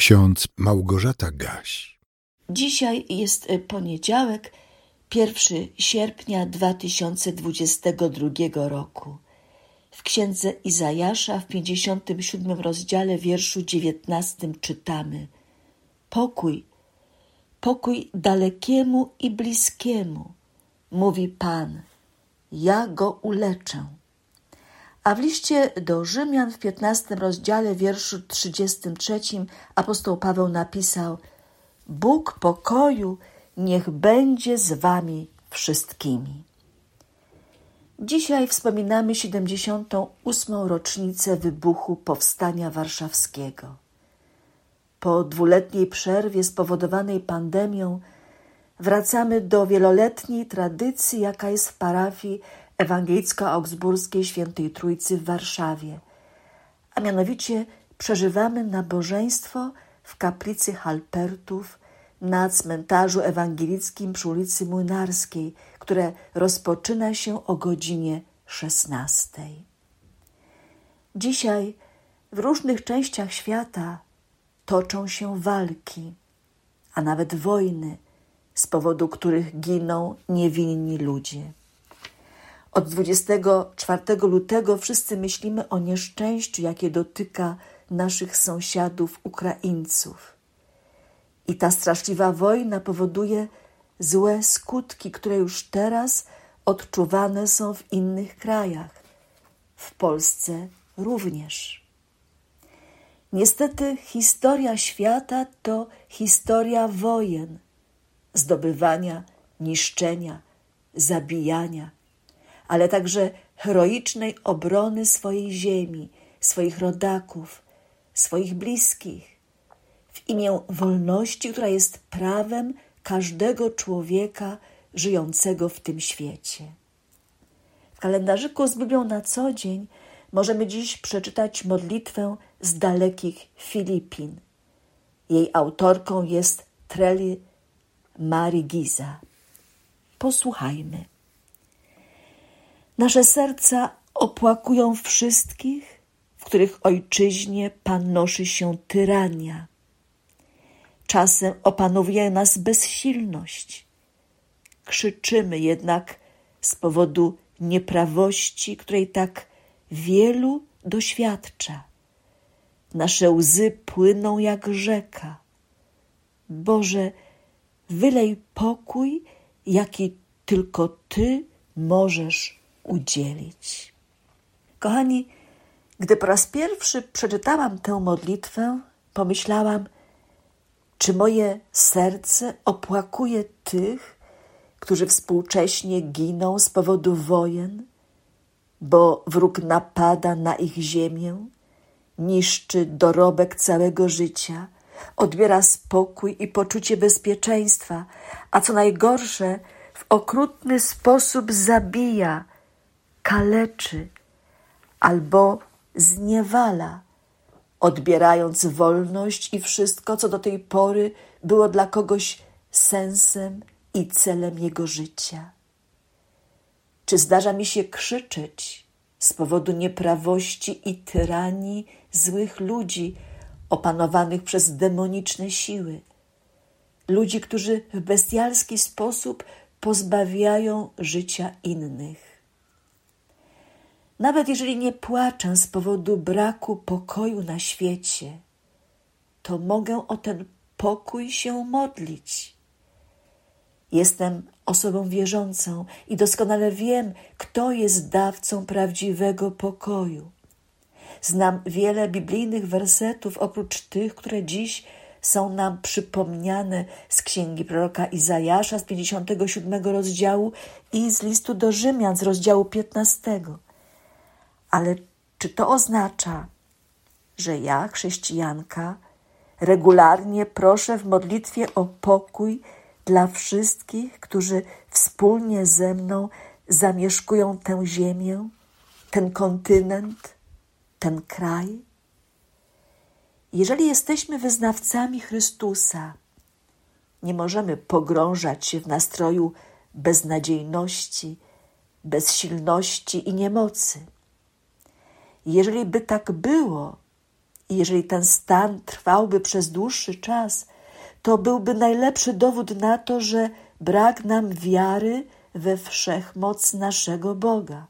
ksiądz Małgorzata Gaś. Dzisiaj jest poniedziałek, 1 sierpnia 2022 roku. W księdze Izajasza w 57 rozdziale wierszu 19 czytamy: Pokój, pokój dalekiemu i bliskiemu, mówi Pan, ja go uleczę. A w liście do Rzymian w 15 rozdziale wierszu 33 apostoł Paweł napisał: Bóg pokoju niech będzie z wami wszystkimi. Dzisiaj wspominamy 78. rocznicę wybuchu Powstania Warszawskiego. Po dwuletniej przerwie spowodowanej pandemią wracamy do wieloletniej tradycji, jaka jest w parafii ewangelicko-augsburskiej Świętej Trójcy w Warszawie, a mianowicie przeżywamy nabożeństwo w kaplicy Halpertów na cmentarzu ewangelickim przy ulicy Młynarskiej, które rozpoczyna się o godzinie 16. Dzisiaj w różnych częściach świata toczą się walki, a nawet wojny, z powodu których giną niewinni ludzie. Od 24 lutego wszyscy myślimy o nieszczęściu, jakie dotyka naszych sąsiadów, Ukraińców. I ta straszliwa wojna powoduje złe skutki, które już teraz odczuwane są w innych krajach, w Polsce również. Niestety, historia świata to historia wojen, zdobywania, niszczenia, zabijania, ale także heroicznej obrony swojej ziemi, swoich rodaków, swoich bliskich w imię wolności, która jest prawem każdego człowieka żyjącego w tym świecie. W kalendarzyku z Biblią na co dzień możemy dziś przeczytać modlitwę z dalekich Filipin. Jej autorką jest Treli Giza. Posłuchajmy. Nasze serca opłakują wszystkich, w których ojczyźnie panoszy się tyrania. Czasem opanowuje nas bezsilność. Krzyczymy jednak z powodu nieprawości, której tak wielu doświadcza. Nasze łzy płyną jak rzeka. Boże, wylej pokój, jaki tylko Ty możesz udzielić. Kochani, gdy po raz pierwszy przeczytałam tę modlitwę, pomyślałam, czy moje serce opłakuje tych, którzy współcześnie giną z powodu wojen, bo wróg napada na ich ziemię, niszczy dorobek całego życia, odbiera spokój i poczucie bezpieczeństwa, a co najgorsze, w okrutny sposób zabija, kaleczy albo zniewala odbierając wolność i wszystko, co do tej pory było dla kogoś sensem i celem jego życia. Czy zdarza mi się krzyczeć z powodu nieprawości i tyranii złych ludzi opanowanych przez demoniczne siły? Ludzi, którzy w bestialski sposób pozbawiają życia innych. Nawet jeżeli nie płaczę z powodu braku pokoju na świecie, to mogę o ten pokój się modlić. Jestem osobą wierzącą i doskonale wiem, kto jest dawcą prawdziwego pokoju. Znam wiele biblijnych wersetów oprócz tych, które dziś są nam przypomniane z księgi proroka Izajasza z 57 rozdziału i z listu do Rzymian z rozdziału 15. Ale czy to oznacza, że ja, chrześcijanka, regularnie proszę w modlitwie o pokój dla wszystkich, którzy wspólnie ze mną zamieszkują tę ziemię, ten kontynent, ten kraj? Jeżeli jesteśmy wyznawcami Chrystusa, nie możemy pogrążać się w nastroju beznadziejności, bezsilności i niemocy. Jeżeli by tak było, jeżeli ten stan trwałby przez dłuższy czas, to byłby najlepszy dowód na to, że brak nam wiary we wszechmoc naszego Boga.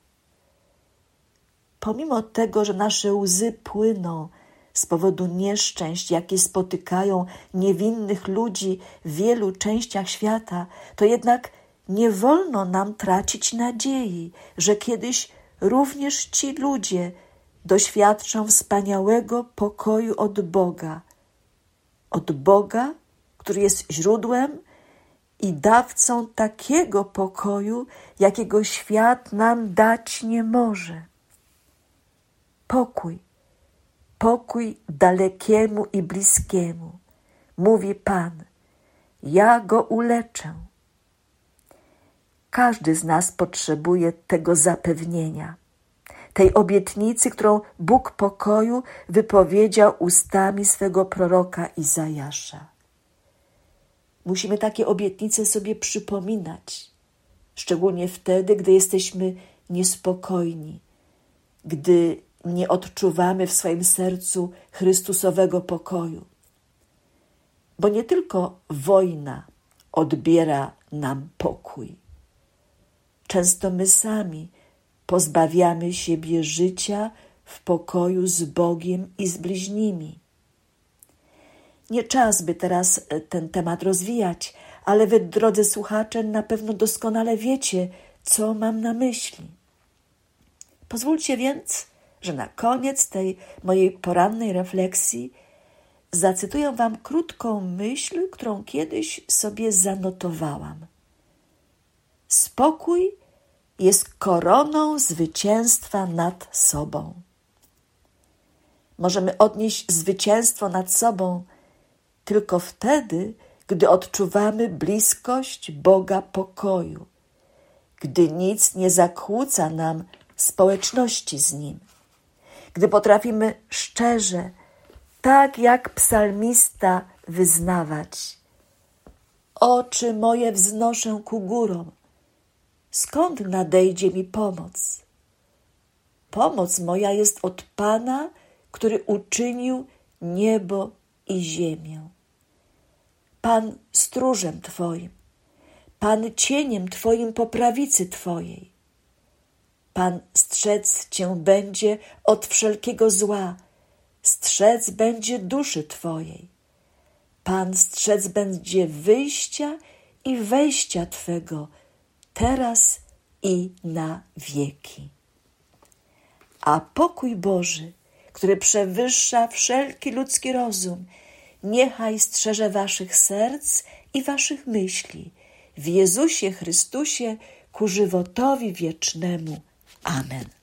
Pomimo tego, że nasze łzy płyną z powodu nieszczęść, jakie spotykają niewinnych ludzi w wielu częściach świata, to jednak nie wolno nam tracić nadziei, że kiedyś również ci ludzie doświadczą wspaniałego pokoju od Boga. Od Boga, który jest źródłem i dawcą takiego pokoju, jakiego świat nam dać nie może. Pokój, pokój dalekiemu i bliskiemu, mówi Pan, ja go uleczę. Każdy z nas potrzebuje tego zapewnienia, tej obietnicy, którą Bóg pokoju wypowiedział ustami swego proroka Izajasza. Musimy takie obietnice sobie przypominać, szczególnie wtedy, gdy jesteśmy niespokojni, gdy nie odczuwamy w swoim sercu Chrystusowego pokoju. Bo nie tylko wojna odbiera nam pokój. Często my sami pozbawiamy siebie życia w pokoju z Bogiem i z bliźnimi. Nie czas, by teraz e, ten temat rozwijać, ale wy, drodzy słuchacze, na pewno doskonale wiecie, co mam na myśli. Pozwólcie więc, że na koniec tej mojej porannej refleksji zacytuję Wam krótką myśl, którą kiedyś sobie zanotowałam. Spokój jest koroną zwycięstwa nad sobą. Możemy odnieść zwycięstwo nad sobą tylko wtedy, gdy odczuwamy bliskość Boga pokoju, gdy nic nie zakłóca nam społeczności z Nim, gdy potrafimy szczerze, tak jak psalmista, wyznawać: Oczy moje wznoszę ku górom. Skąd nadejdzie mi pomoc? Pomoc moja jest od Pana, który uczynił niebo i ziemię. Pan stróżem Twoim, Pan cieniem Twoim po prawicy Twojej. Pan strzec Cię będzie od wszelkiego zła, strzec będzie duszy Twojej. Pan strzec będzie wyjścia i wejścia Twego, teraz i na wieki. A pokój Boży, który przewyższa wszelki ludzki rozum, niechaj strzeże waszych serc i waszych myśli w Jezusie Chrystusie ku żywotowi wiecznemu. Amen.